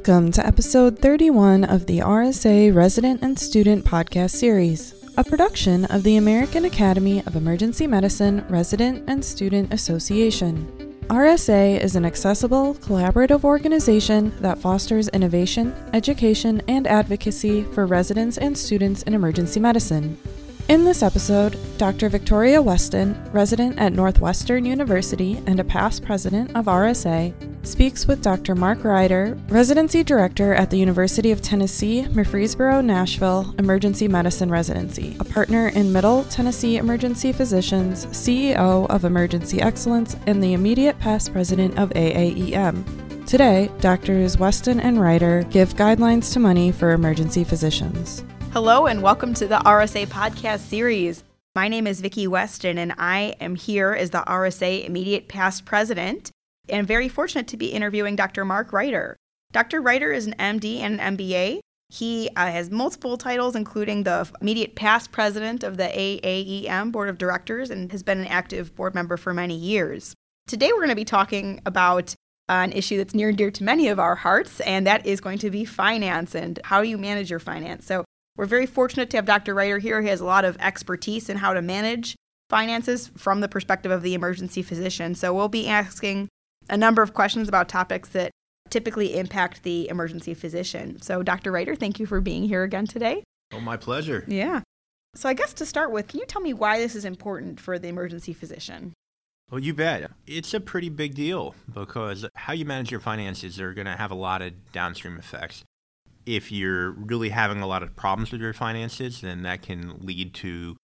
Welcome to episode 31 of the RSA Resident and Student Podcast Series, a production of the American Academy of Emergency Medicine Resident and Student Association. RSA is an accessible, collaborative organization that fosters innovation, education, and advocacy for residents and students in emergency medicine. In this episode, Dr. Victoria Weston, resident at Northwestern University and a past president of RSA, speaks with Dr. Mark Reiter, residency director at the University of Tennessee, Murfreesboro, Nashville Emergency Medicine Residency, a partner in Middle Tennessee Emergency Physicians, CEO of Emergency Excellence, and the immediate past president of AAEM. Today, Doctors Weston and Reiter give guidelines to money for emergency physicians. Hello, and welcome to the RSA podcast series. My name is Vicki Weston, and I am here as the RSA immediate past president, and very fortunate to be interviewing Dr. Mark Reiter. Dr. Reiter is an MD and an MBA. He uh, has multiple titles, including the immediate past president of the AAEM Board of Directors and has been an active board member for many years. Today, we're going to be talking about an issue that's near and dear to many of our hearts, and that is going to be finance and how you manage your finance. So, we're very fortunate to have Dr. Reiter here. He has a lot of expertise in how to manage finances from the perspective of the emergency physician. So we'll be asking a number of questions about topics that typically impact the emergency physician. So, Dr. Reiter, thank you for being here again today. Oh, my pleasure. Yeah. So, I guess to start with, can you tell me why this is important for the emergency physician? Well, you bet. It's a pretty big deal because how you manage your finances are going to have a lot of downstream effects if you're really having a lot of problems with your finances, then that can lead to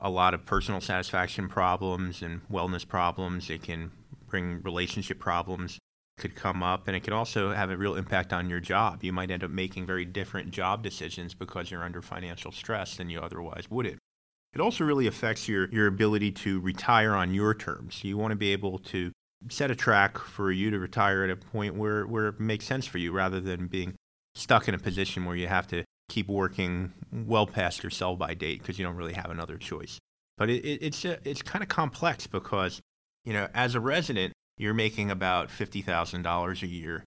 a lot of personal satisfaction problems and wellness problems. It can bring relationship problems could come up and it could also have a real impact on your job. You might end up making very different job decisions because you're under financial stress than you otherwise would. It also really affects your, your ability to retire on your terms. You want to be able to set a track for you to retire at a point where, where it makes sense for you rather than being stuck in a position where you have to keep working well past your sell by date because you don't really have another choice. But it, it, it's uh, it's kind of complex because you know as a resident you're making about fifty thousand dollars a year,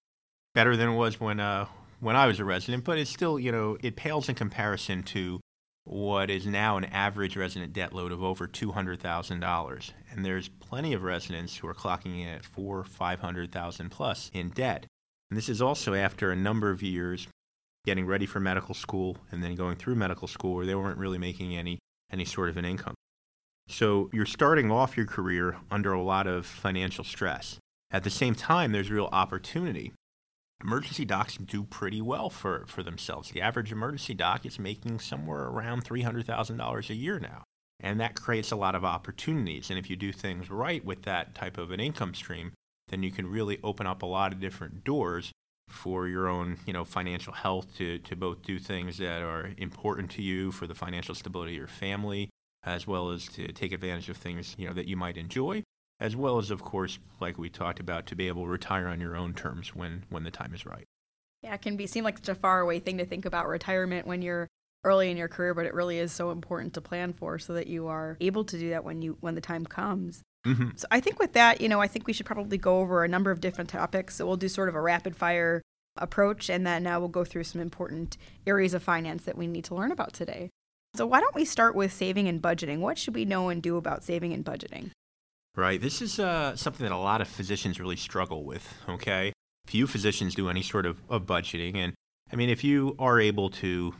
better than it was when uh, when I was a resident. But it's still you know it pales in comparison to what is now an average resident debt load of over two hundred thousand dollars, and there's plenty of residents who are clocking in at four five hundred thousand plus in debt. And this is also after a number of years getting ready for medical school and then going through medical school where they weren't really making any, any sort of an income. So you're starting off your career under a lot of financial stress. At the same time, there's real opportunity. Emergency docs do pretty well for, for themselves. The average emergency doc is making somewhere around $300,000 a year now. And that creates a lot of opportunities. And if you do things right with that type of an income stream, then you can really open up a lot of different doors for your own, you know, financial health to, to both do things that are important to you for the financial stability of your family, as well as to take advantage of things, you know, that you might enjoy, as well as, of course, like we talked about, to be able to retire on your own terms when, when the time is right. Yeah, it can be seem like such a faraway thing to think about retirement when you're early in your career, but it really is so important to plan for so that you are able to do that when you when the time comes. Mm-hmm. So I think with that, you know, I think we should probably go over a number of different topics. So we'll do sort of a rapid fire approach, and then uh, we'll go through some important areas of finance that we need to learn about today. So why don't we start with saving and budgeting? What should we know and do about saving and budgeting? Right. This is uh, something that a lot of physicians really struggle with. Okay. Few physicians do any sort of, of budgeting, and I mean, if you are able to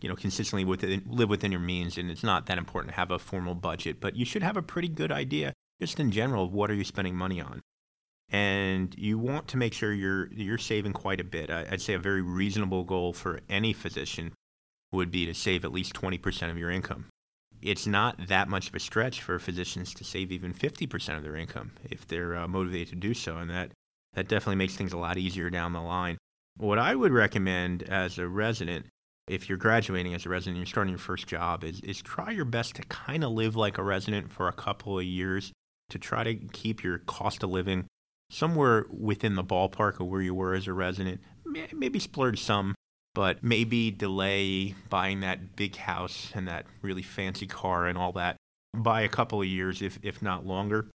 you know, consistently within, live within your means, and it's not that important to have a formal budget, but you should have a pretty good idea just in general, what are you spending money on? And you want to make sure you're you're saving quite a bit. I'd say a very reasonable goal for any physician would be to save at least 20% of your income. It's not that much of a stretch for physicians to save even 50% of their income if they're uh, motivated to do so, and that that definitely makes things a lot easier down the line. What I would recommend as a resident if you're graduating as a resident, you're starting your first job, is, is try your best to kind of live like a resident for a couple of years to try to keep your cost of living somewhere within the ballpark of where you were as a resident. Maybe splurge some, but maybe delay buying that big house and that really fancy car and all that by a couple of years, if, if not longer.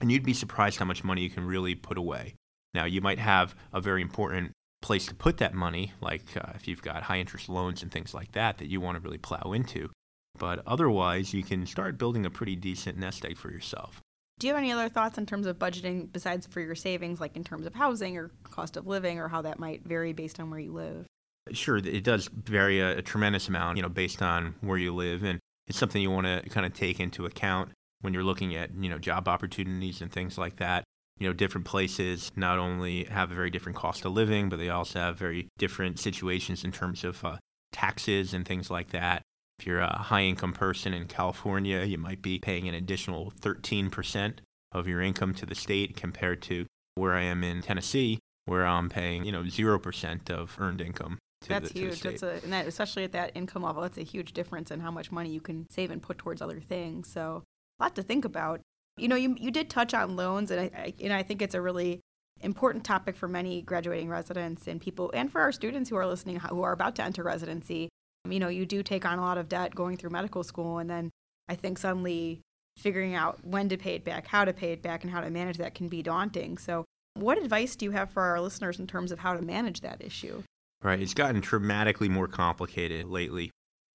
And you'd be surprised how much money you can really put away. Now, you might have a very important place to put that money, like uh, if you've got high interest loans and things like that that you want to really plow into. But otherwise, you can start building a pretty decent nest egg for yourself. Do you have any other thoughts in terms of budgeting besides for your savings, like in terms of housing or cost of living, or how that might vary based on where you live? Sure, it does vary a, a tremendous amount, you know, based on where you live, and it's something you want to kind of take into account when you're looking at, you know, job opportunities and things like that. You know, different places not only have a very different cost of living, but they also have very different situations in terms of uh, taxes and things like that. If you're a high income person in California, you might be paying an additional 13% of your income to the state compared to where I am in Tennessee, where I'm paying, you know, 0% of earned income. That's the, huge. That's a, and that, especially at that income level, that's a huge difference in how much money you can save and put towards other things. So, a lot to think about. You know, you, you did touch on loans, and I, I, and I think it's a really important topic for many graduating residents and people, and for our students who are listening who are about to enter residency you know, you do take on a lot of debt going through medical school, and then I think suddenly figuring out when to pay it back, how to pay it back, and how to manage that can be daunting. So, what advice do you have for our listeners in terms of how to manage that issue? Right. It's gotten dramatically more complicated lately.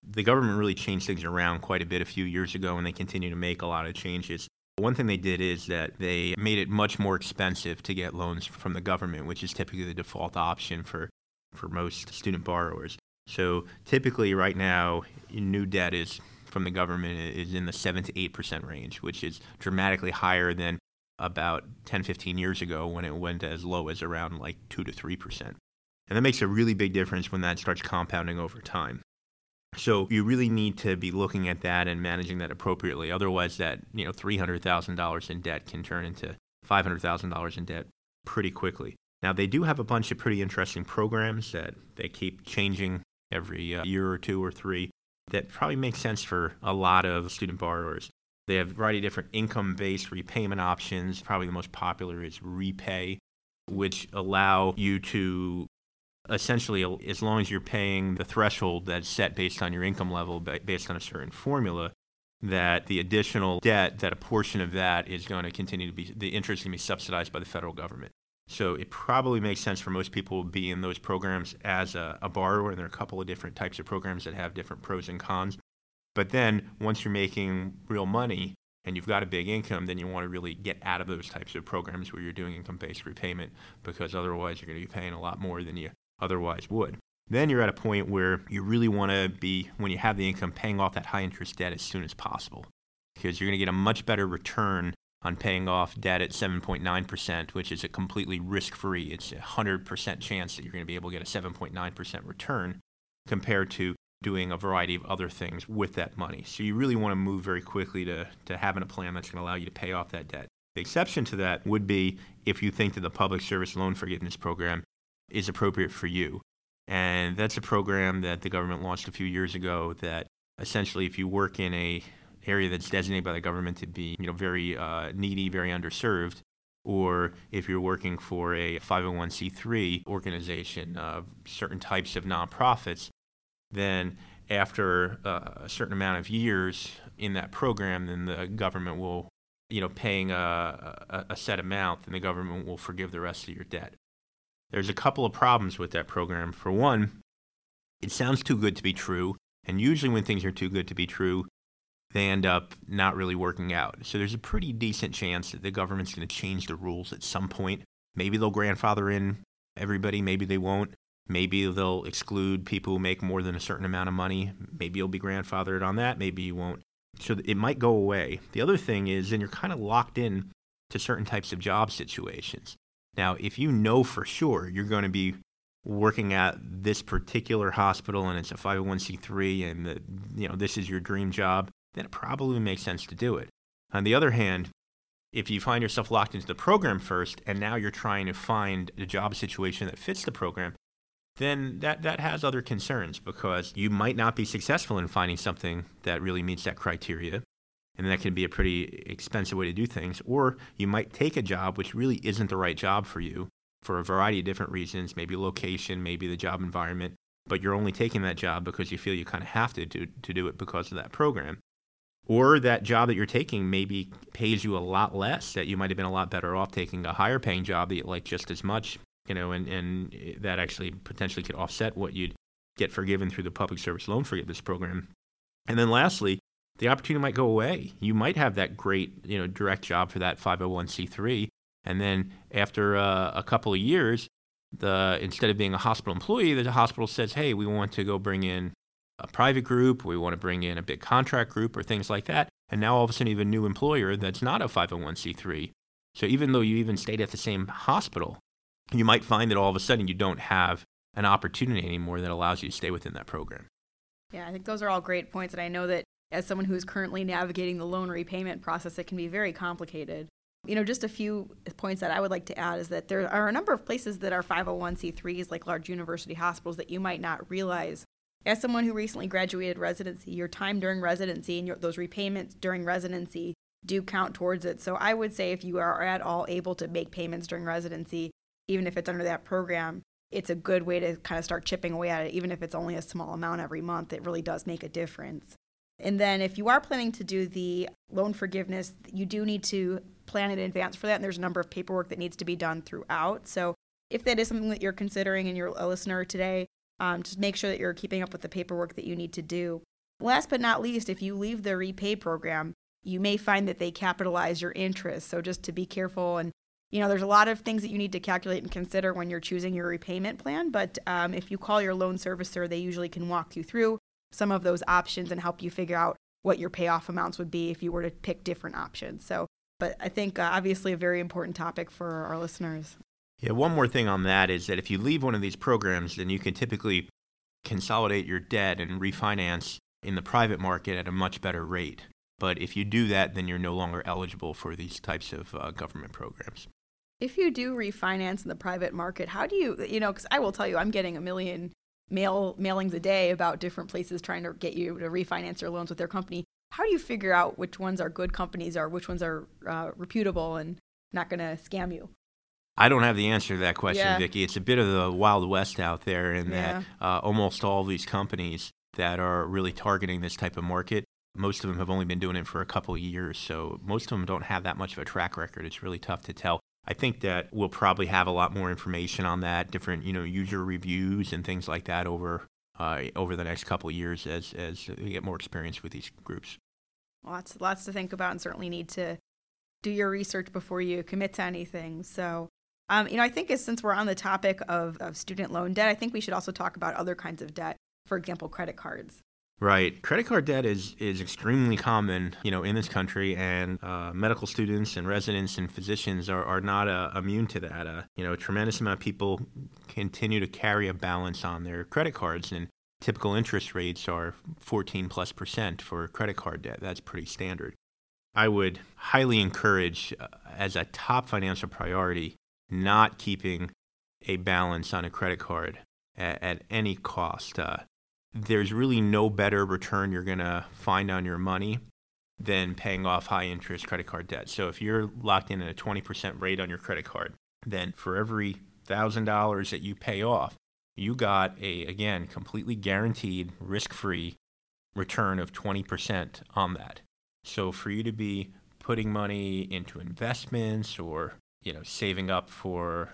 The government really changed things around quite a bit a few years ago, and they continue to make a lot of changes. One thing they did is that they made it much more expensive to get loans from the government, which is typically the default option for, for most student borrowers. So typically, right now, new debt is from the government is in the seven to eight percent range, which is dramatically higher than about 10, 15 years ago when it went as low as around like two to three percent. And that makes a really big difference when that starts compounding over time. So you really need to be looking at that and managing that appropriately. Otherwise, that you know three hundred thousand dollars in debt can turn into five hundred thousand dollars in debt pretty quickly. Now they do have a bunch of pretty interesting programs that they keep changing every uh, year or two or three that probably makes sense for a lot of student borrowers. They have a variety of different income based repayment options. Probably the most popular is Repay, which allow you to essentially, as long as you're paying the threshold that's set based on your income level, based on a certain formula, that the additional debt, that a portion of that is going to continue to be, the interest can be subsidized by the federal government. So it probably makes sense for most people to be in those programs as a, a, borrower. And there are a couple of different types of programs that have different pros and cons. But then once you're making real money and you've got a big income, then you want to really get out of those types of programs where you're doing income based repayment because otherwise you're going to be paying a lot more than you otherwise would. Then you're at a point where you really want to be, when you have the income, paying off that high interest debt as soon as possible because you're going to get a much better return on paying off debt at 7.9%, which is a completely risk free. It's a 100% chance that you're going to be able to get a 7.9% return compared to doing a variety of other things with that money. So you really want to move very quickly to, to having a plan that's going to allow you to pay off that debt. The exception to that would be if you think that the Public Service Loan Forgiveness Program is appropriate for you. And that's a program that the government launched a few years ago that essentially, if you work in a area that's designated by the government to be, you know, very uh, needy, very underserved, or if you're working for a 501c3 organization, uh, certain types of nonprofits, then after uh, a certain amount of years in that program, then the government will, you know, paying a, a, a set amount, then the government will forgive the rest of your debt. There's a couple of problems with that program. For one, it sounds too good to be true, and usually when things are too good to be true, they end up not really working out. So there's a pretty decent chance that the government's going to change the rules at some point. Maybe they'll grandfather in everybody, maybe they won't. Maybe they'll exclude people who make more than a certain amount of money. Maybe you'll be grandfathered on that, maybe you won't. So it might go away. The other thing is, then you're kind of locked in to certain types of job situations. Now, if you know for sure you're going to be working at this particular hospital and it's a 501c3 and the, you know this is your dream job, then it probably makes sense to do it. On the other hand, if you find yourself locked into the program first and now you're trying to find a job situation that fits the program, then that, that has other concerns because you might not be successful in finding something that really meets that criteria. And that can be a pretty expensive way to do things. Or you might take a job which really isn't the right job for you for a variety of different reasons, maybe location, maybe the job environment, but you're only taking that job because you feel you kind of have to do, to do it because of that program or that job that you're taking maybe pays you a lot less that you might have been a lot better off taking a higher paying job that you like just as much you know, and, and that actually potentially could offset what you'd get forgiven through the public service loan forgiveness program. And then lastly, the opportunity might go away. You might have that great, you know, direct job for that 501c3, and then after uh, a couple of years, the instead of being a hospital employee, the hospital says, "Hey, we want to go bring in a private group, we want to bring in a big contract group, or things like that." And now all of a sudden, you have a new employer that's not a 501c3. So even though you even stayed at the same hospital, you might find that all of a sudden you don't have an opportunity anymore that allows you to stay within that program. Yeah, I think those are all great points. And I know that as someone who's currently navigating the loan repayment process, it can be very complicated. You know, just a few points that I would like to add is that there are a number of places that are 501c3s, like large university hospitals, that you might not realize. As someone who recently graduated residency, your time during residency and your, those repayments during residency do count towards it. So I would say if you are at all able to make payments during residency, even if it's under that program, it's a good way to kind of start chipping away at it, even if it's only a small amount every month. It really does make a difference. And then if you are planning to do the loan forgiveness, you do need to plan in advance for that. And there's a number of paperwork that needs to be done throughout. So if that is something that you're considering and you're a listener today, um, just make sure that you're keeping up with the paperwork that you need to do. Last but not least, if you leave the repay program, you may find that they capitalize your interest. So just to be careful and you know, there's a lot of things that you need to calculate and consider when you're choosing your repayment plan. But um, if you call your loan servicer, they usually can walk you through some of those options and help you figure out what your payoff amounts would be if you were to pick different options. So, but I think uh, obviously a very important topic for our listeners. Yeah, one more thing on that is that if you leave one of these programs, then you can typically consolidate your debt and refinance in the private market at a much better rate. But if you do that, then you're no longer eligible for these types of uh, government programs. If you do refinance in the private market, how do you, you know, because I will tell you, I'm getting a million mail mailings a day about different places trying to get you to refinance your loans with their company. How do you figure out which ones are good companies or which ones are uh, reputable and not going to scam you? I don't have the answer to that question, Yeah. Vicki. It's a bit of the wild west out there, in that uh, almost all these companies that are really targeting this type of market, most of them have only been doing it for a couple of years. So most of them don't have that much of a track record. It's really tough to tell. I think that we'll probably have a lot more information on that, different you know user reviews and things like that over uh, over the next couple of years as as we get more experience with these groups. Lots, lots to think about, and certainly need to do your research before you commit to anything. So, um, you know, I think since we're on the topic of, of student loan debt, I think we should also talk about other kinds of debt. For example, credit cards. Right. Credit card debt is, is extremely common, you know, in this country, and uh, medical students and residents and physicians are, are not uh, immune to that. Uh, you know, a tremendous amount of people continue to carry a balance on their credit cards, and typical interest rates are 14 plus percent for credit card debt. That's pretty standard. I would highly encourage, uh, as a top financial priority, not keeping a balance on a credit card at, at any cost. Uh, there's really no better return you're going to find on your money than paying off high interest credit card debt. So if you're locked in at a 20% rate on your credit card, then for every $1,000 that you pay off, you got a again completely guaranteed risk-free return of 20% on that. So for you to be putting money into investments or, you know, saving up for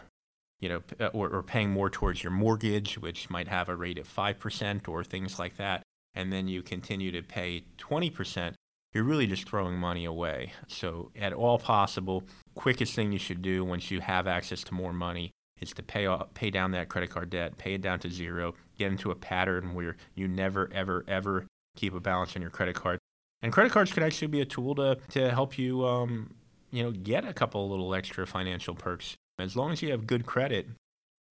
you know, uh, or, or paying more towards your mortgage, which might have a rate of 5% or things like that, and then you continue to pay 20%, you're really just throwing money away. So, at all possible, quickest thing you should do once you have access to more money is to pay off, pay down that credit card debt, pay it down to zero, get into a pattern where you never, ever, ever keep a balance on your credit card. And credit cards could actually be a tool to, to help you, um, you know, get a couple little extra financial perks. As long as you have good credit,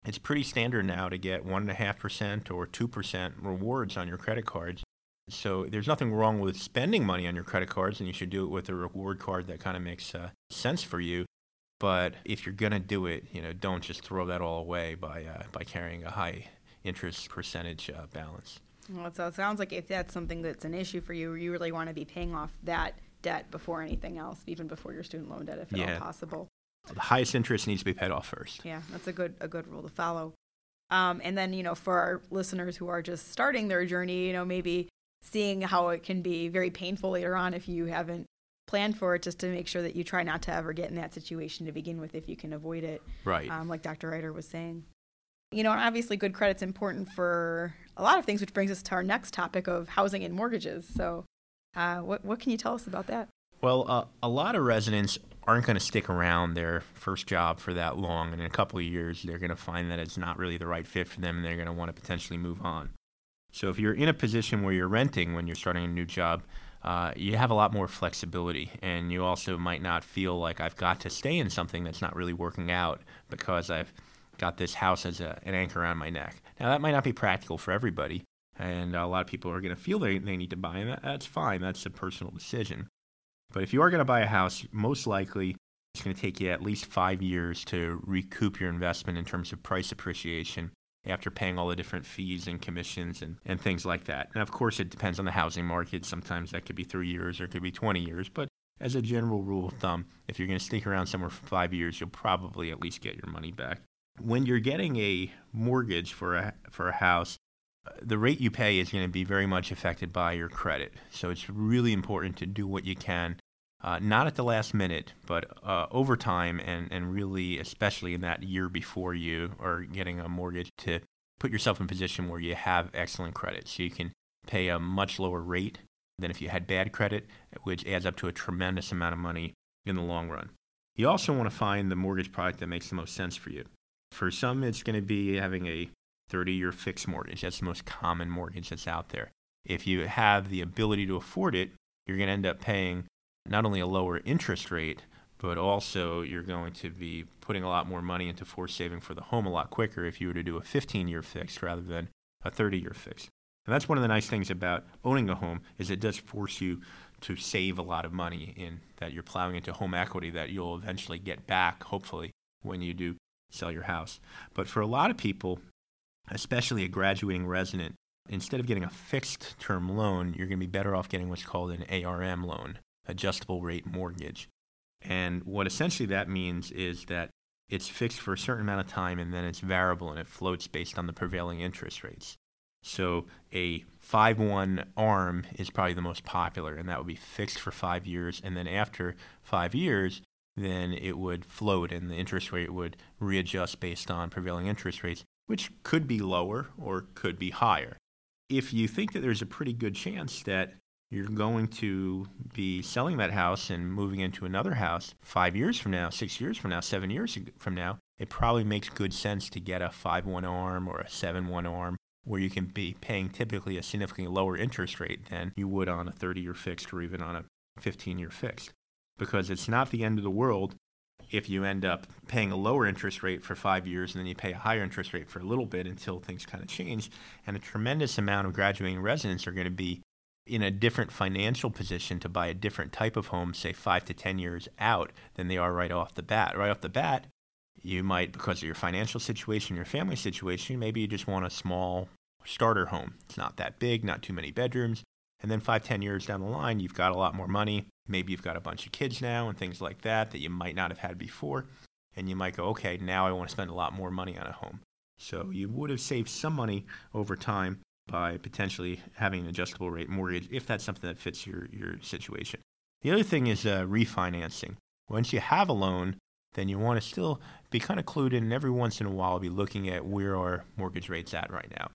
it's pretty standard now to get 1.5% or 2% rewards on your credit cards. So there's nothing wrong with spending money on your credit cards, and you should do it with a reward card that kind of makes uh, sense for you. But if you're going to do it, you know, don't just throw that all away by, uh, by carrying a high interest percentage uh, balance. Well, so it sounds like if that's something that's an issue for you, you really want to be paying off that debt before anything else, even before your student loan debt, if at Yeah. all possible. The highest interest needs to be paid off first. Yeah, that's a good a good rule to follow. Um, and then you know, for our listeners who are just starting their journey, you know, maybe seeing how it can be very painful later on if you haven't planned for it just to make sure that you try not to ever get in that situation to begin with if you can avoid it. Right. Um, like Dr. Reiter was saying. You know, and obviously good credit's important for a lot of things, which brings us to our next topic of housing and mortgages. So, uh, what, what can you tell us about that? Well, uh, a lot of residents aren't going to stick around their first job for that long. And in a couple of years, they're going to find that it's not really the right fit for them and they're going to want to potentially move on. So if you're in a position where you're renting when you're starting a new job, uh, you have a lot more flexibility. And you also might not feel like I've got to stay in something that's not really working out because I've got this house as a, an anchor around my neck. Now, that might not be practical for everybody. And a lot of people are going to feel they, they need to buy, and that, that's fine. That's a personal decision. But if you are going to buy a house, most likely it's going to take you at least five years to recoup your investment in terms of price appreciation after paying all the different fees and commissions and, and things like that. And of course, it depends on the housing market. Sometimes that could be three years or it could be 20 years. But as a general rule of thumb, if you're going to stick around somewhere for five years, you'll probably at least get your money back. When you're getting a mortgage for a, for a house, the rate you pay is going to be very much affected by your credit. So it's really important to do what you can, uh, not at the last minute, but uh, over time, and, and really, especially in that year before you are getting a mortgage, to put yourself in a position where you have excellent credit. So you can pay a much lower rate than if you had bad credit, which adds up to a tremendous amount of money in the long run. You also want to find the mortgage product that makes the most sense for you. For some, it's going to be having a 30 year fixed mortgage. That's the most common mortgage that's out there. If you have the ability to afford it, you're going to end up paying not only a lower interest rate, but also you're going to be putting a lot more money into forced saving for the home a lot quicker if you were to do a 15 year fix rather than a 30 year fix. And that's one of the nice things about owning a home is it does force you to save a lot of money in that you're plowing into home equity that you'll eventually get back hopefully when you do sell your house. But for a lot of people, especially a graduating resident, instead of getting a fixed term loan, you're going to be better off getting what's called an ARM loan, adjustable rate mortgage. And what essentially that means is that it's fixed for a certain amount of time and then it's variable and it floats based on the prevailing interest rates. So a 5-1 ARM is probably the most popular and that would be fixed for 5 years and then after 5 years then it would float and the interest rate would readjust based on prevailing interest rates which could be lower or could be higher. If you think that there's a pretty good chance that you're going to be selling that house and moving into another house five years from now, six years from now, seven years from now, it probably makes good sense to get a 5 1 arm or a 7 1 arm where you can be paying typically a significantly lower interest rate than you would on a 30 year fixed or even on a 15 year fixed. Because it's not the end of the world if you end up paying a lower interest rate for five years and then you pay a higher interest rate for a little bit until things kind of change. And a tremendous amount of graduating residents are going to be in a different financial position to buy a different type of home, say five to 10 years out, than they are right off the bat. Right off the bat, you might, because of your financial situation, your family situation, maybe you just want a small starter home. It's not that big, not too many bedrooms. And then five, ten years down the line, you've got a lot more money. Maybe you've got a bunch of kids now and things like that that you might not have had before. And you might go, okay, now I want to spend a lot more money on a home. So you would have saved some money over time by potentially having an adjustable rate mortgage if that's something that fits your, your situation. The other thing is uh, refinancing. Once you have a loan, then you want to still be kind of clued in and every once in a while be looking at where our mortgage rates at right now.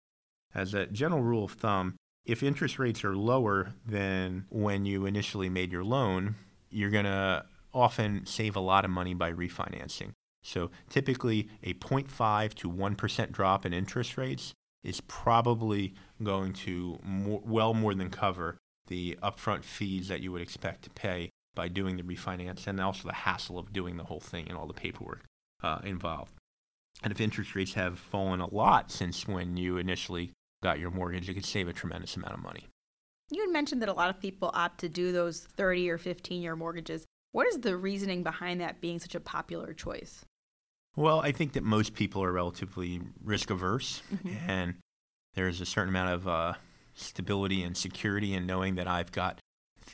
As a general rule of thumb, if interest rates are lower than when you initially made your loan, you're going to often save a lot of money by refinancing. So typically a 0.5 to 1% drop in interest rates is probably going to more, well more than cover the upfront fees that you would expect to pay by doing the refinance and also the hassle of doing the whole thing and all the paperwork uh, involved. And if interest rates have fallen a lot since when you initially got your mortgage, you could save a tremendous amount of money. You had mentioned that a lot of people opt to do those 30 or 15 year mortgages. What is the reasoning behind that being such a popular choice? Well, I think that most people are relatively risk averse, mm-hmm. and there's a certain amount of uh, stability and security in knowing that I've got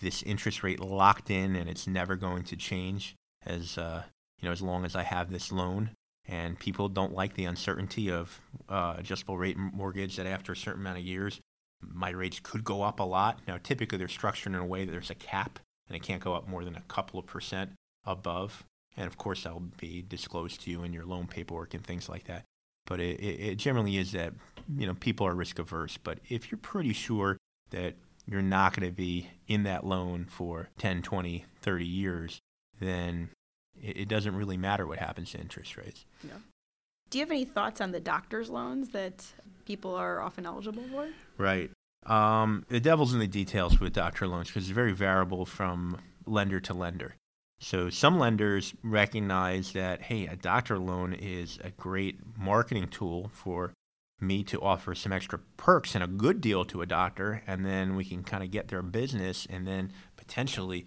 this interest rate locked in and it's never going to change as uh, you know as long as I have this loan and people don't like the uncertainty of uh, adjustable rate mortgage that after a certain amount of years my rates could go up a lot now typically they're structured in a way that there's a cap and it can't go up more than a couple of percent above. And of course, that will be disclosed to you in your loan paperwork and things like that. But it, it, generally is that you know people are risk averse. But if you're pretty sure that you're not going to be in that loan for 10, 20, 30 years, then it, it doesn't really matter what happens to interest rates. Yeah. Do you have any thoughts on the doctor's loans that people are often eligible for? Right. Um, the devil's in the details with doctor loans because it's very variable from lender to lender. So some lenders recognize that, hey, a doctor loan is a great marketing tool for me to offer some extra perks and a good deal to a doctor, and then we can kind of get their business, and then potentially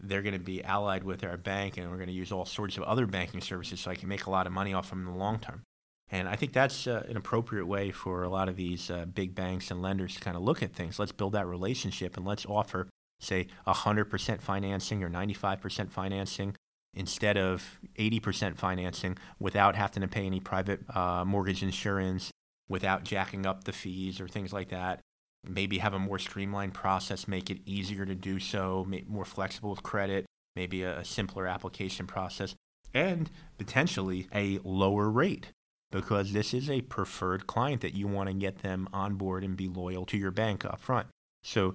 they're going to be allied with our bank, and we're going to use all sorts of other banking services so I can make a lot of money off them in the long term. And I think that's uh, an appropriate way for a lot of these uh, big banks and lenders to kind of look at things. Let's build that relationship and let's offer, say, 100% financing or 95% financing instead of 80% financing without having to pay any private uh, mortgage insurance, without jacking up the fees or things like that. Maybe have a more streamlined process, make it easier to do so, more flexible with credit, maybe a, a simpler application process, and potentially a lower rate because this is a preferred client that you want to get them on board and be loyal to your bank up front. So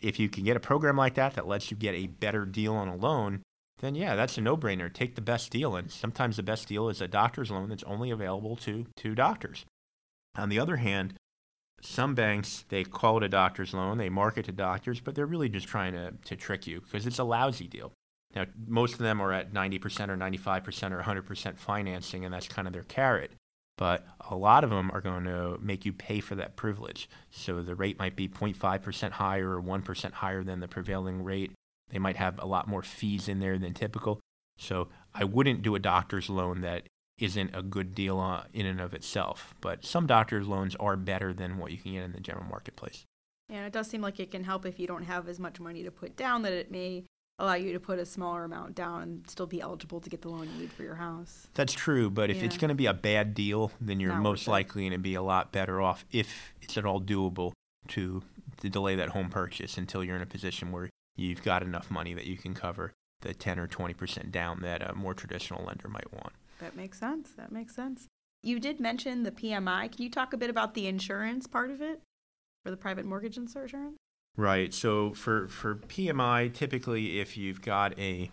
if you can get a program like that that lets you get a better deal on a loan, then yeah, that's a no-brainer. Take the best deal, and sometimes the best deal is a doctor's loan that's only available to to doctors. On the other hand, some banks they call it a doctor's loan, they market to doctors, but they're really just trying to to trick you because it's a lousy deal. Now, most of them are at 90% or 95% or 100% financing, and that's kind of their carrot but a lot of them are going to make you pay for that privilege. So the rate might be 0.5% higher or 1% higher than the prevailing rate. They might have a lot more fees in there than typical. So I wouldn't do a doctor's loan that isn't a good deal uh, in and of itself. But some doctor's loans are better than what you can get in the general marketplace. Yeah, it does seem like it can help if you don't have as much money to put down that it may allow you to put a smaller amount down and still be eligible to get the loan you need for your house. That's true, but if yeah. it's going to be a bad deal, then you're Not most likely going to be a lot better off if it's at all doable to to delay that home purchase until you're in a position where you've got enough money that you can cover the 10 or 20% down that a more traditional lender might want. That makes sense. That makes sense. You did mention the PMI. Can you talk a bit about the insurance part of it for the private mortgage insurance? Right. So for, for PMI, typically if you've got a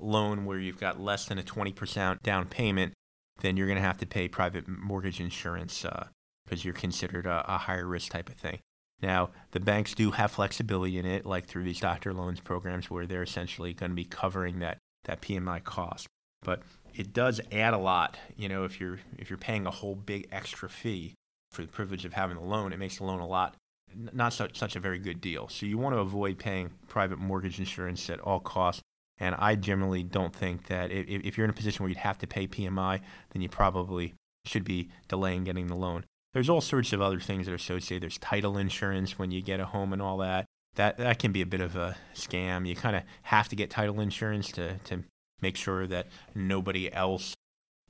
loan where you've got less than a 20% down payment, then you're going to have to pay private mortgage insurance because uh, you're considered a, a higher risk type of thing. Now, the banks do have flexibility in it, like through these doctor loans programs where they're essentially going to be covering that, that PMI cost. But it does add a lot. You know, if you're if you're paying a whole big extra fee for the privilege of having the loan, it makes the loan a lot not such, such a very good deal. So you want to avoid paying private mortgage insurance at all costs. And I generally don't think that if, if you're in a position where you'd have to pay PMI, then you probably should be delaying getting the loan. There's all sorts of other things that are associated. There's title insurance when you get a home and all that. That that can be a bit of a scam. You kind of have to get title insurance to to make sure that nobody else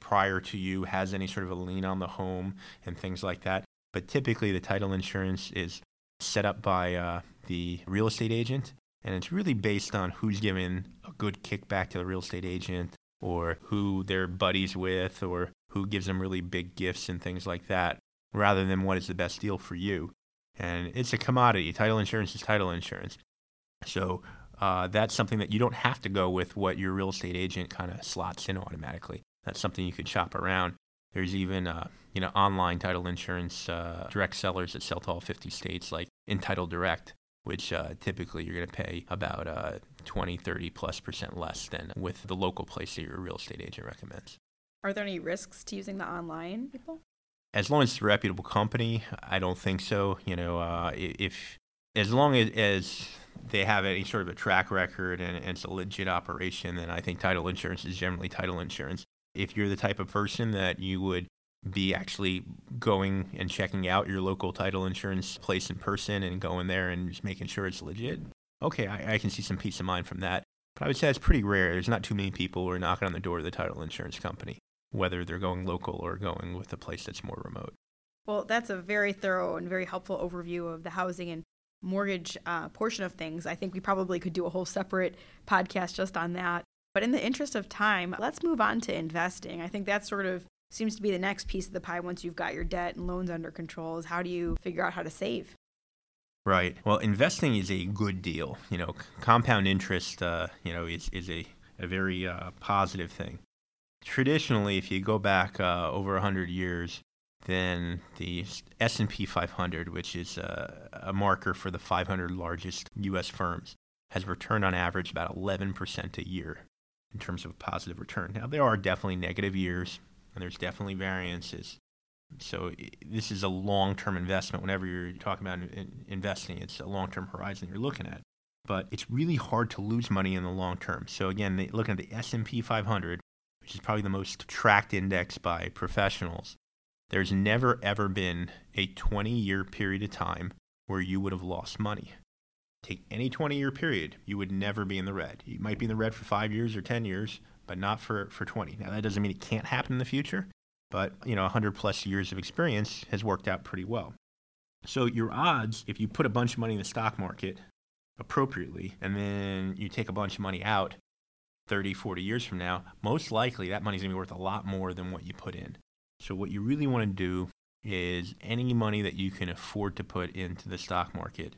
prior to you has any sort of a lien on the home and things like that. But typically, the title insurance is set up by uh, the real estate agent, and it's really based on who's giving a good kickback to the real estate agent, or who they're buddies with, or who gives them really big gifts and things like that, rather than what is the best deal for you. And it's a commodity. Title insurance is title insurance. So uh, that's something that you don't have to go with what your real estate agent kind of slots in automatically. That's something you could shop around. There's even uh, you know online title insurance uh, direct sellers that sell to all 50 states, like Entitle Direct, which uh, typically you're going to pay about uh, 20, 30 plus percent less than with the local place that your real estate agent recommends. Are there any risks to using the online people? As long as it's a reputable company, I don't think so. You know, uh, if as long as, as they have any sort of a track record and, and it's a legit operation, then I think title insurance is generally title insurance if you're the type of person that you would be actually going and checking out your local title insurance place in person and going there and just making sure it's legit, okay, I, I can see some peace of mind from that. But I would say it's pretty rare. There's not too many people who are knocking on the door of the title insurance company, whether they're going local or going with a place that's more remote. Well, that's a very thorough and very helpful overview of the housing and mortgage uh, portion of things. I think we probably could do a whole separate podcast just on that. But in the interest of time, let's move on to investing. I think that sort of seems to be the next piece of the pie once you've got your debt and loans under control is how do you figure out how to save? Right. Well, investing is a good deal. You know, compound interest, uh, you know, is, is a, a very uh, positive thing. Traditionally, if you go back uh, over 100 years, then the S&P 500, which is a, a marker for the 500 largest U.S. firms, has returned on average about 11% a year in terms of positive return. Now, there are definitely negative years, and there's definitely variances. So this is a long-term investment. Whenever you're talking about investing, it's a long-term horizon you're looking at. But it's really hard to lose money in the long term. So again, looking at the S&P 500, which is probably the most tracked index by professionals, there's never ever been a 20 year period of time where you would have lost money. Take any 20 year period, you would never be in the red. You might be in the red for five years or 10 years, but not for, for 20. Now, that doesn't mean it can't happen in the future, but you know, 100 plus years of experience has worked out pretty well. So, your odds, if you put a bunch of money in the stock market appropriately, and then you take a bunch of money out 30, 40 years from now, most likely that money's gonna be worth a lot more than what you put in. So, what you really want to do is any money that you can afford to put into the stock market,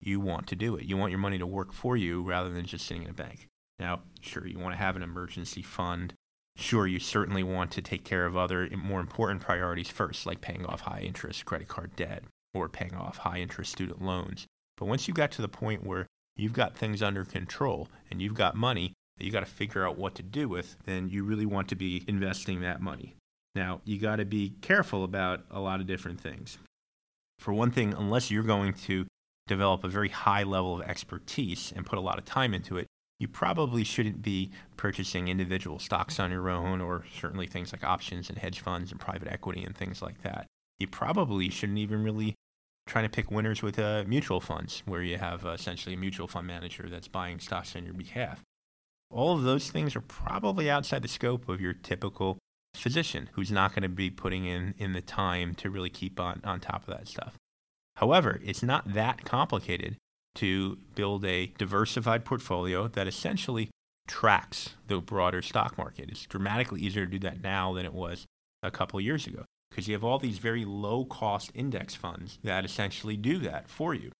you want to do it. You want your money to work for you rather than just sitting in a bank. Now, sure, you want to have an emergency fund. Sure, you certainly want to take care of other more important priorities first, like paying off high interest credit card debt or paying off high interest student loans. But once you got to the point where you've got things under control and you've got money that you got to figure out what to do with, then you really want to be investing that money. Now, you got to be careful about a lot of different things. For one thing, unless you're going to develop a very high level of expertise and put a lot of time into it, you probably shouldn't be purchasing individual stocks on your own or certainly things like options and hedge funds and private equity and things like that. You probably shouldn't even really try to pick winners with uh, mutual funds where you have uh, essentially a mutual fund manager that's buying stocks on your behalf. All of those things are probably outside the scope of your typical physician who's not going to be putting in, in the time to really keep on, on top of that stuff. However, it's not that complicated to build a diversified portfolio that essentially tracks the broader stock market. It's dramatically easier to do that now than it was a couple of years ago because you have all these very low cost index funds that essentially do that for you.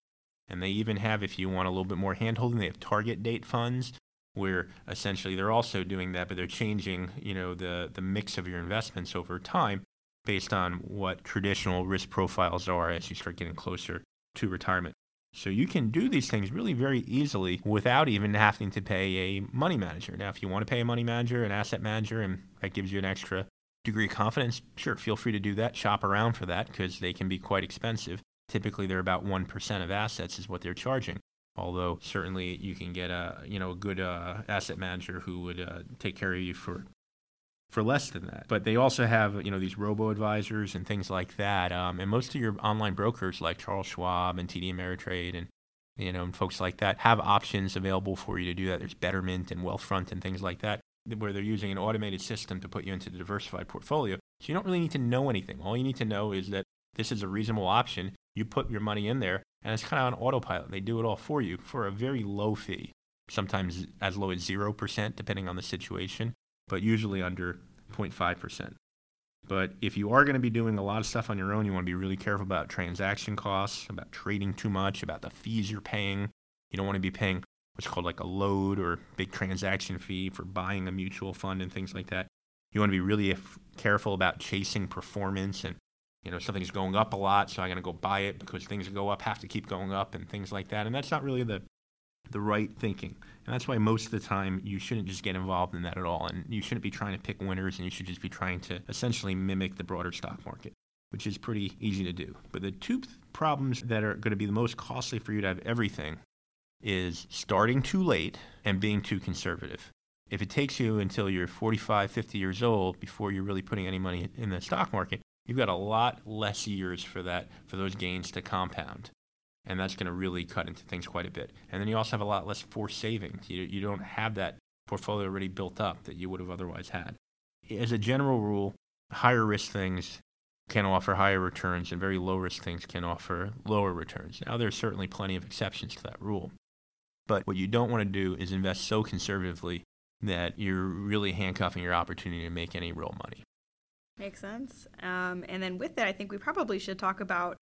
And they even have, if you want a little bit more handholding, they have target date funds where essentially they're also doing that, but they're changing, you know, the, the mix of your investments over time based on what traditional risk profiles are as you start getting closer to retirement. So you can do these things really very easily without even having to pay a money manager. Now, if you want to pay a money manager, an asset manager, and that gives you an extra degree of confidence, sure, feel free to do that. Shop around for that because they can be quite expensive. Typically, they're about 1% of assets is what they're charging. Although certainly you can get a you know a good uh, asset manager who would uh, take care of you for for less than that. But they also have you know these robo advisors and things like that. Um, and most of your online brokers like Charles Schwab and TD Ameritrade and you know and folks like that have options available for you to do that. There's Betterment and Wealthfront and things like that where they're using an automated system to put you into the diversified portfolio. So you don't really need to know anything. All you need to know is that this is a reasonable option. You put your money in there and it's kind of on autopilot. They do it all for you for a very low fee, sometimes as low as 0%, depending on the situation, but usually under 0.5%. But if you are going to be doing a lot of stuff on your own, you want to be really careful about transaction costs, about trading too much, about the fees you're paying. You don't want to be paying what's called like a load or big transaction fee for buying a mutual fund and things like that. You want to be really careful about chasing performance and you know, something's going up a lot, so I'm going to go buy it because things go up have to keep going up and things like that. And that's not really the the right thinking. And that's why most of the time you shouldn't just get involved in that at all. And you shouldn't be trying to pick winners and you should just be trying to essentially mimic the broader stock market, which is pretty easy to do. But the two problems that are going to be the most costly for you to have everything is starting too late and being too conservative. If it takes you until you're 45, 50 years old before you're really putting any money in the stock market, you've got a lot less years for that for those gains to compound and that's going to really cut into things quite a bit and then you also have a lot less forced savings you, you don't have that portfolio already built up that you would have otherwise had as a general rule higher risk things can offer higher returns and very low risk things can offer lower returns. Now, there's certainly plenty of exceptions to that rule. But what you don't want to do is invest so conservatively that you're really handcuffing your opportunity to make any real money. Makes sense. Um, and then with that, I think we probably should talk about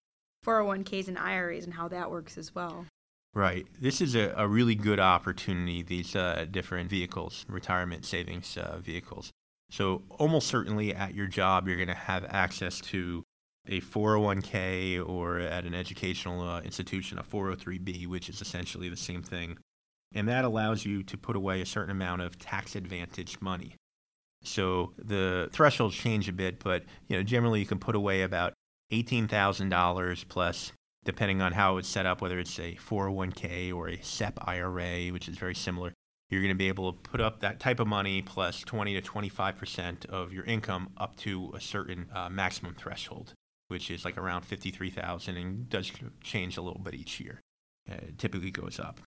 401ks and IRAs and how that works as well. Right. This is a, a really good opportunity, these uh, different vehicles, retirement savings uh, vehicles. So, almost certainly at your job, you're going to have access to a 401k or at an educational uh, institution, a 403b, which is essentially the same thing. And that allows you to put away a certain amount of tax advantaged money. So the thresholds change a bit, but you know generally you can put away about $18,000 plus depending on how it's set up, whether it's a 401k or a SEP IRA, which is very similar, you're going to be able to put up that type of money plus 20 to 25% of your income up to a certain uh, maximum threshold, which is like around 53,000 and does change a little bit each year. Uh, it typically goes up.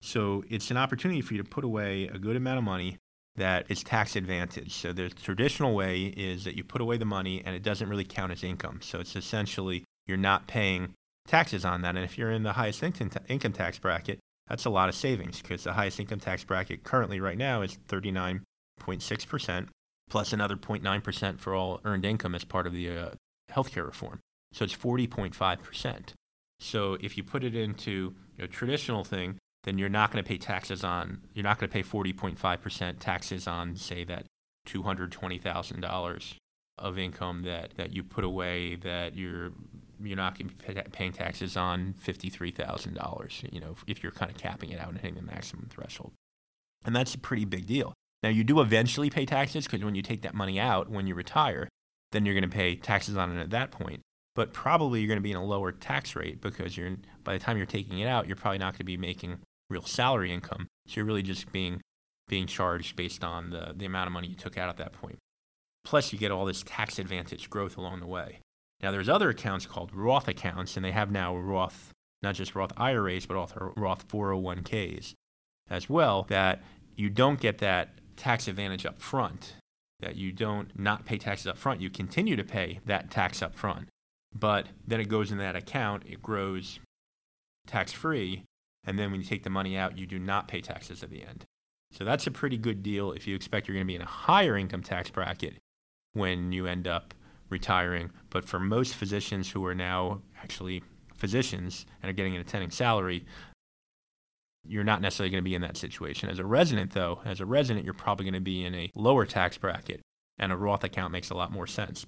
So it's an opportunity for you to put away a good amount of money that is tax advantaged. So the traditional way is that you put away the money and it doesn't really count as income. So it's essentially you're not paying taxes on that. And if you're in the highest income tax bracket, that's a lot of savings because the highest income tax bracket currently right now is 39.6% plus another 0.9% for all earned income as part of the uh, healthcare reform. So it's 40.5%. So if you put it into a traditional thing, then you're not going to pay taxes on, you're not going to pay 40.5% taxes on, say, that $220,000 of income that, that you put away that you're you're not going to be paying taxes on $53,000, you know, if you're kind of capping it out and hitting the maximum threshold. And that's a pretty big deal. Now, you do eventually pay taxes because when you take that money out when you retire, then you're going to pay taxes on it at that point. But probably you're going to be in a lower tax rate because you're by the time you're taking it out, you're probably not going to be making real salary income. So you're really just being being charged based on the, the amount of money you took out at that point. Plus, you get all this tax advantage growth along the way. Now, there's other accounts called Roth accounts, and they have now Roth, not just Roth IRAs, but also Roth 401ks as well, that you don't get that tax advantage up front, that you don't not pay taxes up front. You continue to pay that tax up front, but then it goes in that account, it grows tax free, and then when you take the money out, you do not pay taxes at the end. So that's a pretty good deal if you expect you're going to be in a higher income tax bracket when you end up retiring. But for most physicians who are now actually physicians and are getting an attending salary, you're not necessarily going to be in that situation. As a resident, though, as a resident, you're probably going to be in a lower tax bracket, and a Roth account makes a lot more sense.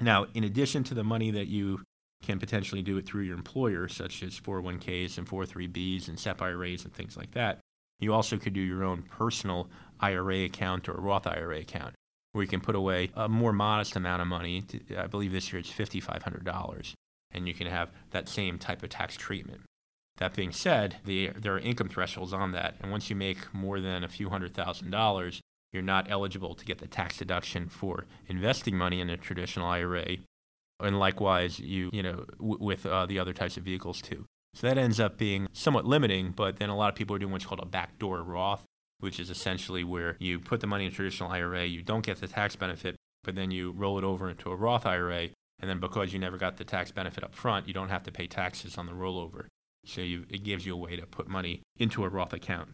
Now, in addition to the money that you can potentially do it through your employer, such as 401ks and 403bs and SEP IRAs and things like that. You also could do your own personal IRA account or Roth IRA account where you can put away a more modest amount of money. I believe this year it's $5,500, and you can have that same type of tax treatment. That being said, the, there are income thresholds on that, and once you make more than a few hundred thousand dollars, you're not eligible to get the tax deduction for investing money in a traditional IRA and likewise you you know w- with uh, the other types of vehicles too. So that ends up being somewhat limiting, but then a lot of people are doing what's called a backdoor Roth, which is essentially where you put the money in a traditional IRA, you don't get the tax benefit, but then you roll it over into a Roth IRA, and then because you never got the tax benefit up front, you don't have to pay taxes on the rollover. So you, it gives you a way to put money into a Roth account.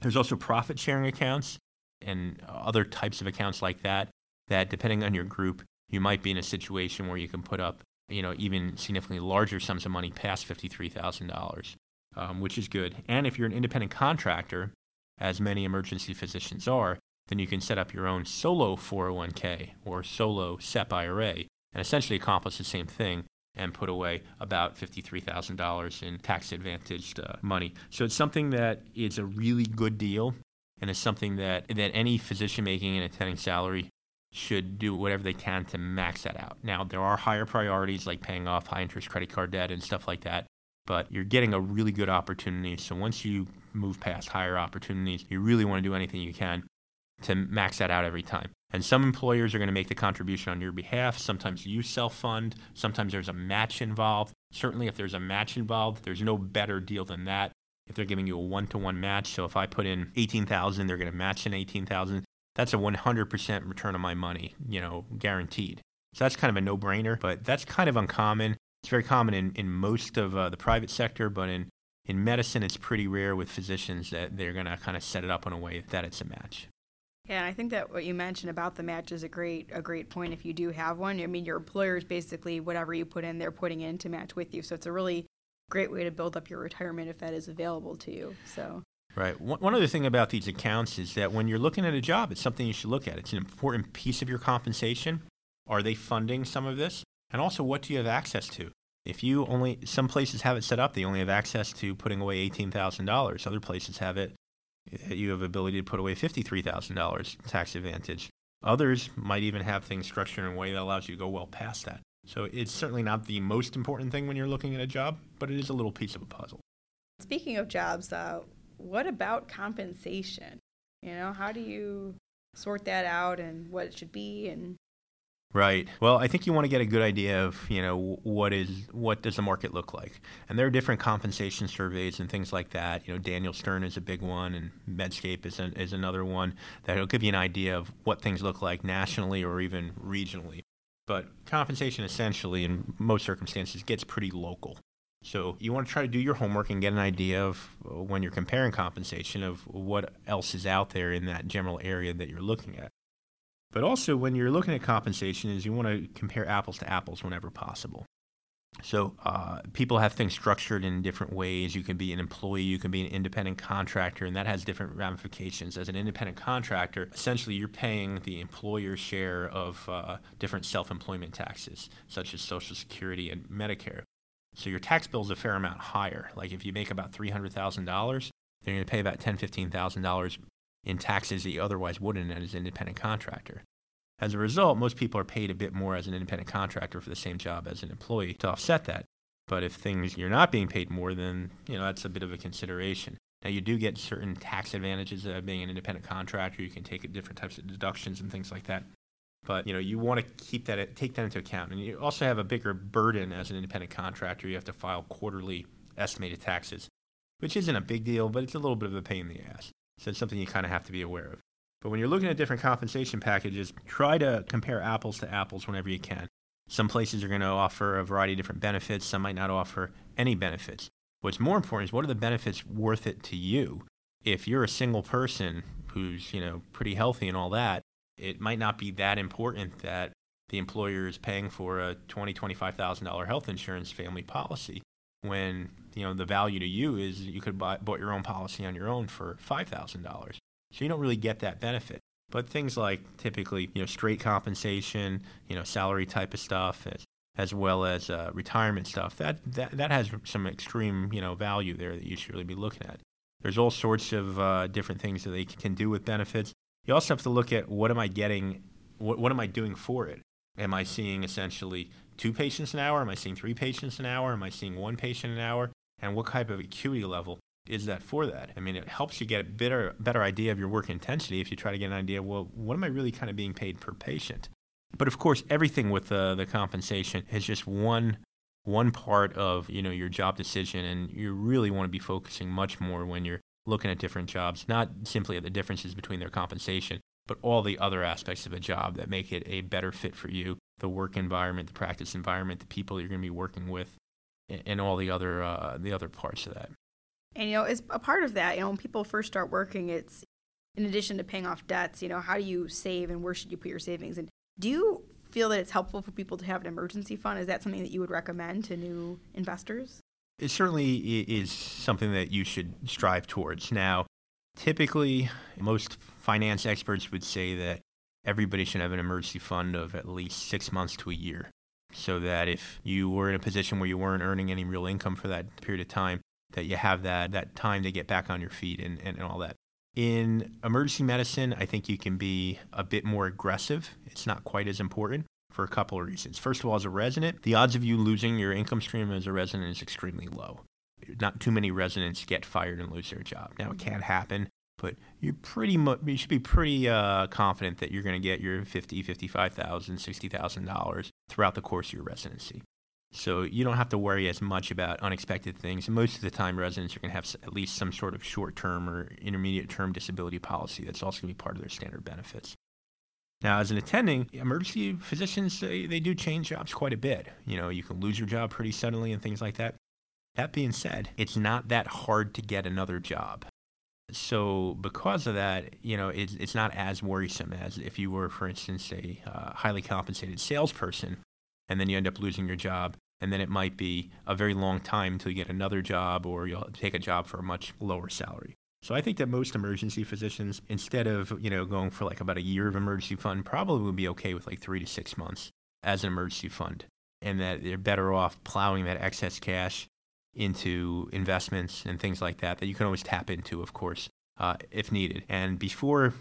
There's also profit sharing accounts and other types of accounts like that, that depending on your group, you might be in a situation where you can put up, you know, even significantly larger sums of money past $53,000, um, which is good. And if you're an independent contractor, as many emergency physicians are, then you can set up your own solo 401k or solo SEP IRA and essentially accomplish the same thing and put away about $53,000 in tax advantaged uh, money. So it's something that is a really good deal and it's something that, that any physician making an attending salary should do whatever they can to max that out. Now, there are higher priorities like paying off high interest credit card debt and stuff like that, but you're getting a really good opportunity. So once you move past higher opportunities, you really want to do anything you can to max that out every time. And some employers are going to make the contribution on your behalf. Sometimes you self fund, sometimes there's a match involved. Certainly, if there's a match involved, there's no better deal than that. If they're giving you a one to one match, so if I put in 18,000, they're going to match in 18,000 that's a 100% return on my money, you know, guaranteed. So that's kind of a no brainer, but that's kind of uncommon. It's very common in, in most of uh, the private sector, but in, in medicine, it's pretty rare with physicians that they're going to kind of set it up in a way that it's a match. Yeah, I think that what you mentioned about the match is a great a great point if you do have one. I mean, your employer is basically whatever you put in, they're putting in to match with you. So it's a really great way to build up your retirement if that is available to you. So Right. One other thing about these accounts is that when you're looking at a job, it's something you should look at. It's an important piece of your compensation. Are they funding some of this? And also, what do you have access to? If you only, some places have it set up, they only have access to putting away $18,000. Other places have it, you have ability to put away $53,000 tax advantage. Others might even have things structured in a way that allows you to go well past that. So it's certainly not the most important thing when you're looking at a job, but it is a little piece of a puzzle. Speaking of jobs, uh, what about compensation? You know, how do you sort that out and what it should be and Right. Well, I think you want to get a good idea of, you know, what is what does the market look like, and there are different compensation surveys and things like that. You know, Daniel Stern is a big one, and Medscape is is another one that will give you an idea of what things look like nationally or even regionally. But compensation, essentially, in most circumstances, gets pretty local. So you want to try to do your homework and get an idea of uh, when you're comparing compensation of what else is out there in that general area that you're looking at. But also when you're looking at compensation is you want to compare apples to apples whenever possible. So uh, people have things structured in different ways. You can be an employee, you can be an independent contractor, and that has different ramifications. As an independent contractor, essentially you're paying the employer's share of uh, different self-employment taxes, such as Social Security and Medicare. So your tax bill is a fair amount higher. Like if you make about three hundred thousand dollars, then you're going to pay about ten, fifteen thousand dollars in taxes that you otherwise wouldn't as an independent contractor. As a result, most people are paid a bit more as an independent contractor for the same job as an employee to offset that. But if things you're not being paid more, then you know that's a bit of a consideration. Now you do get certain tax advantages of being an independent contractor. You can take different types of deductions and things like that. But you know, you want to keep that take that into account, and you also have a bigger burden as an independent contractor. You have to file quarterly estimated taxes, which isn't a big deal, but it's a little bit of a pain in the ass. So it's something you kind of have to be aware of. But when you're looking at different compensation packages, try to compare apples to apples whenever you can. Some places are going to offer a variety of different benefits. Some might not offer any benefits. What's more important is what are the benefits worth it to you? If you're a single person who's, you know, pretty healthy and all that, it might not be that important that the employer is paying for a twenty twenty five thousand dollar health insurance family policy when you know the value to you is you could buy bought your own policy on your own for five thousand dollars. So you don't really get that benefit. But things like typically you know straight compensation you know salary type of stuff as, as well as uh, retirement stuff that, that that has some extreme you know value there that you should really be looking at. There's all sorts of uh, different things that they can do with benefits you also have to look at what am I getting, what, what am I doing for it? Am I seeing essentially two patients an hour? Am I seeing three patients an hour? Am I seeing one patient an hour? And what type of acuity level is that for that? I mean, it helps you get a better, better idea of your work intensity if you try to get an idea, well, what am I really kind of being paid per patient? But of course, everything with the, the compensation is just one one part of you know your job decision, and you really want to be focusing much more when you're looking at different jobs, not simply at the differences between their compensation, but all the other aspects of a job that make it a better fit for you the work environment, the practice environment, the people you're going to be working with, and all the other, uh, the other parts of that. And, you know, as a part of that, you know, when people first start working, it's in addition to paying off debts, you know, how do you save and where should you put your savings? And do you feel that it's helpful for people to have an emergency fund? Is that something that you would recommend to new investors? It certainly is something that you should strive towards. Now, typically, most finance experts would say that everybody should have an emergency fund of at least six months to a year. So that if you were in a position where you weren't earning any real income for that period of time, that you have that, that time to get back on your feet and, and, and all that. In emergency medicine, I think you can be a bit more aggressive. It's not quite as important for a couple of reasons. First of all, as a resident, the odds of you losing your income stream as a resident is extremely low. Not too many residents get fired and lose their job. Now it can happen, but you're pretty much you should be pretty uh, confident that you're going to get your fifty, fifty-five thousand, sixty thousand dollars throughout the course of your residency. So you don't have to worry as much about unexpected things. Most of the time, residents are going to have at least some sort of short-term or intermediate-term disability policy that's also going to be part of their standard benefits. Now, as an attending, emergency physicians, they, they do change jobs quite a bit. You know, you can lose your job pretty suddenly and things like that. That being said, it's not that hard to get another job. So, because of that, you know, it's, it's not as worrisome as if you were, for instance, a uh, highly compensated salesperson and then you end up losing your job. And then it might be a very long time until you get another job or you'll take a job for a much lower salary. So I think that most emergency physicians, instead of you know going for like about a year of emergency fund, probably would be okay with like three to six months as an emergency fund, and that they're better off plowing that excess cash into investments and things like that that you can always tap into, of course, uh, if needed. And before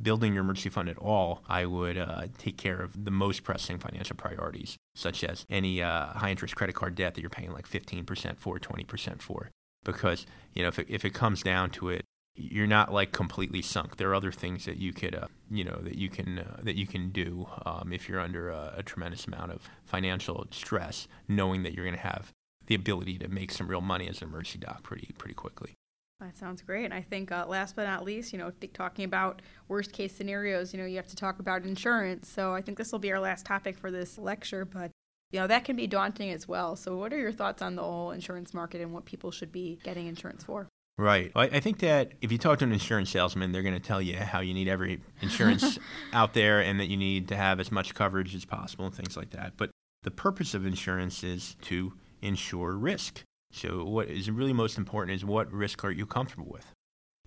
building your emergency fund at all, I would uh, take care of the most pressing financial priorities, such as any uh, high interest credit card debt that you're paying like 15% for, 20% for because you know if it, if it comes down to it you're not like completely sunk there are other things that you could uh, you know that you can uh, that you can do um, if you're under a, a, tremendous amount of financial stress knowing that you're going to have the ability to make some real money as an emergency doc pretty pretty quickly that sounds great. And I think uh, last but not least, you know, talking about worst case scenarios, you know, you have to talk about insurance. So I think this will be our last topic for this lecture. But you know, that can be daunting as well. So, what are your thoughts on the whole insurance market and what people should be getting insurance for? Right. I think that if you talk to an insurance salesman, they're going to tell you how you need every insurance out there and that you need to have as much coverage as possible and things like that. But the purpose of insurance is to insure risk. So, what is really most important is what risk are you comfortable with?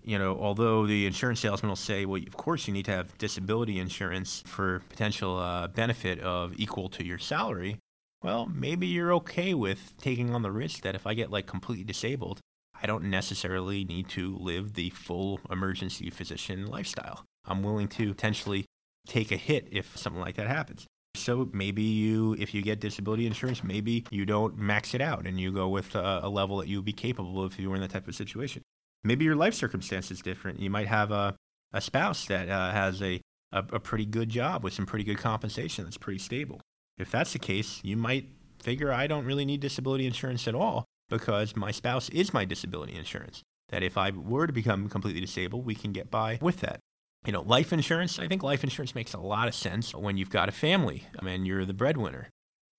You know, although the insurance salesman will say, well, of course you need to have disability insurance for potential uh, benefit of equal to your salary well, maybe you're okay with taking on the risk that if I get like completely disabled, I don't necessarily need to live the full emergency physician lifestyle. I'm willing to potentially take a hit if something like that happens. So maybe you, if you get disability insurance, maybe you don't max it out and you go with a, a level that you would be capable of if you were in that type of situation. Maybe your life circumstance is different. You might have a, a spouse that uh, has a, a, a pretty good job with some pretty good compensation that's pretty stable. If that's the case, you might figure I don't really need disability insurance at all because my spouse is my disability insurance. That if I were to become completely disabled, we can get by with that. You know, life insurance, I think life insurance makes a lot of sense when you've got a family and you're the breadwinner.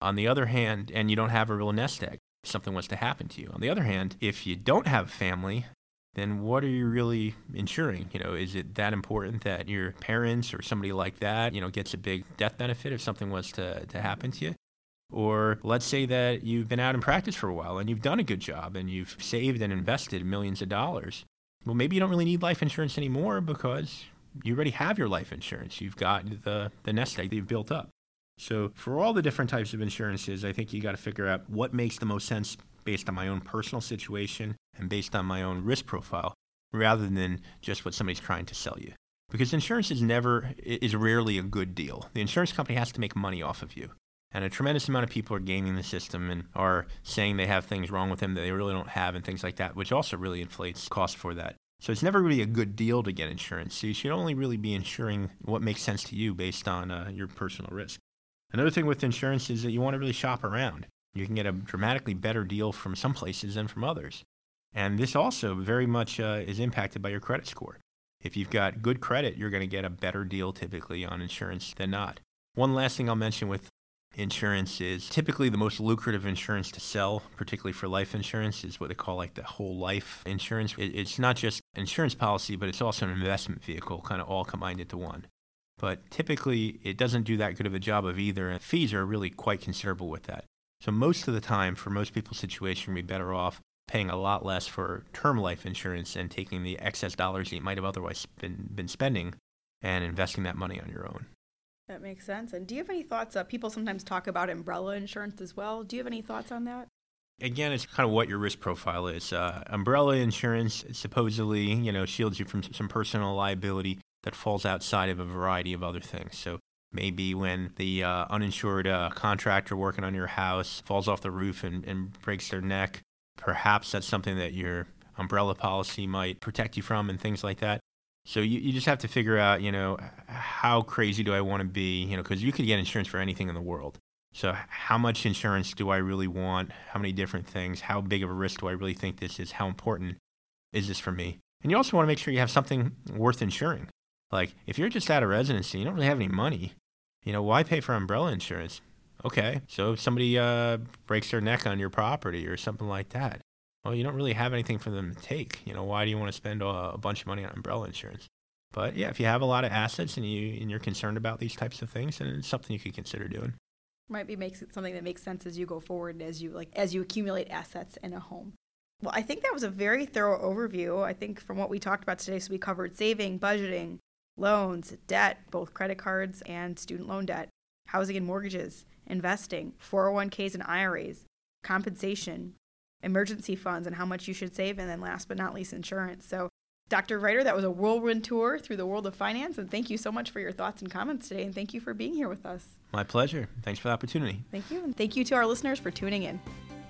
On the other hand, and you don't have a real nest egg, if something was to happen to you. On the other hand, if you don't have a family, then what are you really insuring? You know, is it that important that your parents or somebody like that, you know, gets a big death benefit if something was to, to happen to you? Or let's say that you've been out in practice for a while and you've done a good job and you've saved and invested millions of dollars. Well, maybe you don't really need life insurance anymore because you already have your life insurance. You've got the, the nest egg that you've built up. So, for all the different types of insurances, I think you got to figure out what makes the most sense based on my own personal situation and based on my own risk profile rather than just what somebody's trying to sell you. Because insurance is never is rarely a good deal. The insurance company has to make money off of you. And a tremendous amount of people are gaming the system and are saying they have things wrong with them that they really don't have and things like that, which also really inflates cost for that. So it's never really a good deal to get insurance. So you should only really be insuring what makes sense to you based on uh, your personal risk. Another thing with insurance is that you want to really shop around. You can get a dramatically better deal from some places than from others. And this also very much uh, is impacted by your credit score. If you've got good credit, you're going to get a better deal typically on insurance than not. One last thing I'll mention with insurance is typically the most lucrative insurance to sell, particularly for life insurance, is what they call like the whole life insurance. It's not just insurance policy, but it's also an investment vehicle, kind of all combined into one. But typically, it doesn't do that good of a job of either, and fees are really quite considerable with that. So most of the time, for most people's situation, we're better off paying a lot less for term life insurance and taking the excess dollars that you might have otherwise been, been spending and investing that money on your own. That makes sense. And do you have any thoughts? Uh, people sometimes talk about umbrella insurance as well. Do you have any thoughts on that? Again, it's kind of what your risk profile is. Uh, umbrella insurance supposedly, you know, shields you from some personal liability that falls outside of a variety of other things. So maybe when the uh, uninsured uh, contractor working on your house falls off the roof and, and breaks their neck, perhaps that's something that your umbrella policy might protect you from and things like that. So you, you just have to figure out, you know, how crazy do I want to be, you know, because you could get insurance for anything in the world. So how much insurance do I really want? How many different things? How big of a risk do I really think this is? How important is this for me? And you also want to make sure you have something worth insuring. Like, if you're just out of residency, you don't really have any money. You know, why pay for umbrella insurance? Okay, so if somebody uh, breaks their neck on your property or something like that, well, you don't really have anything for them to take. You know, why do you want to spend a, bunch of money on umbrella insurance? But yeah, if you have a lot of assets and you and you're concerned about these types of things, then it's something you could consider doing. Might be makes it something that makes sense as you go forward as you like as you accumulate assets in a home. Well, I think that was a very thorough overview. I think from what we talked about today, so we covered saving, budgeting, loans, debt, both credit cards and student loan debt, housing and mortgages, investing, 401ks and IRAs, compensation, emergency funds and how much you should save, and then last but not least, insurance. So, Dr. Reiter, that was a whirlwind tour through the world of finance, and thank you so much for your thoughts and comments today, and thank you for being here with us. My pleasure. Thanks for the opportunity. Thank you, and thank you to our listeners for tuning in.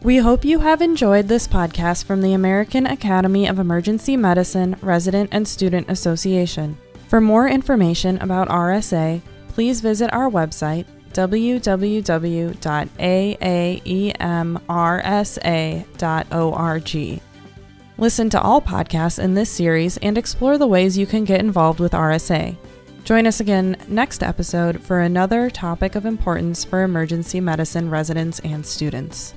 We hope you have enjoyed this podcast from the American Academy of Emergency Medicine Resident and Student Association. For more information about RSA, please visit our website www.aaemrsa.org. Listen to all podcasts in this series and explore the ways you can get involved with RSA. Join us again next episode for another topic of importance for emergency medicine residents and students.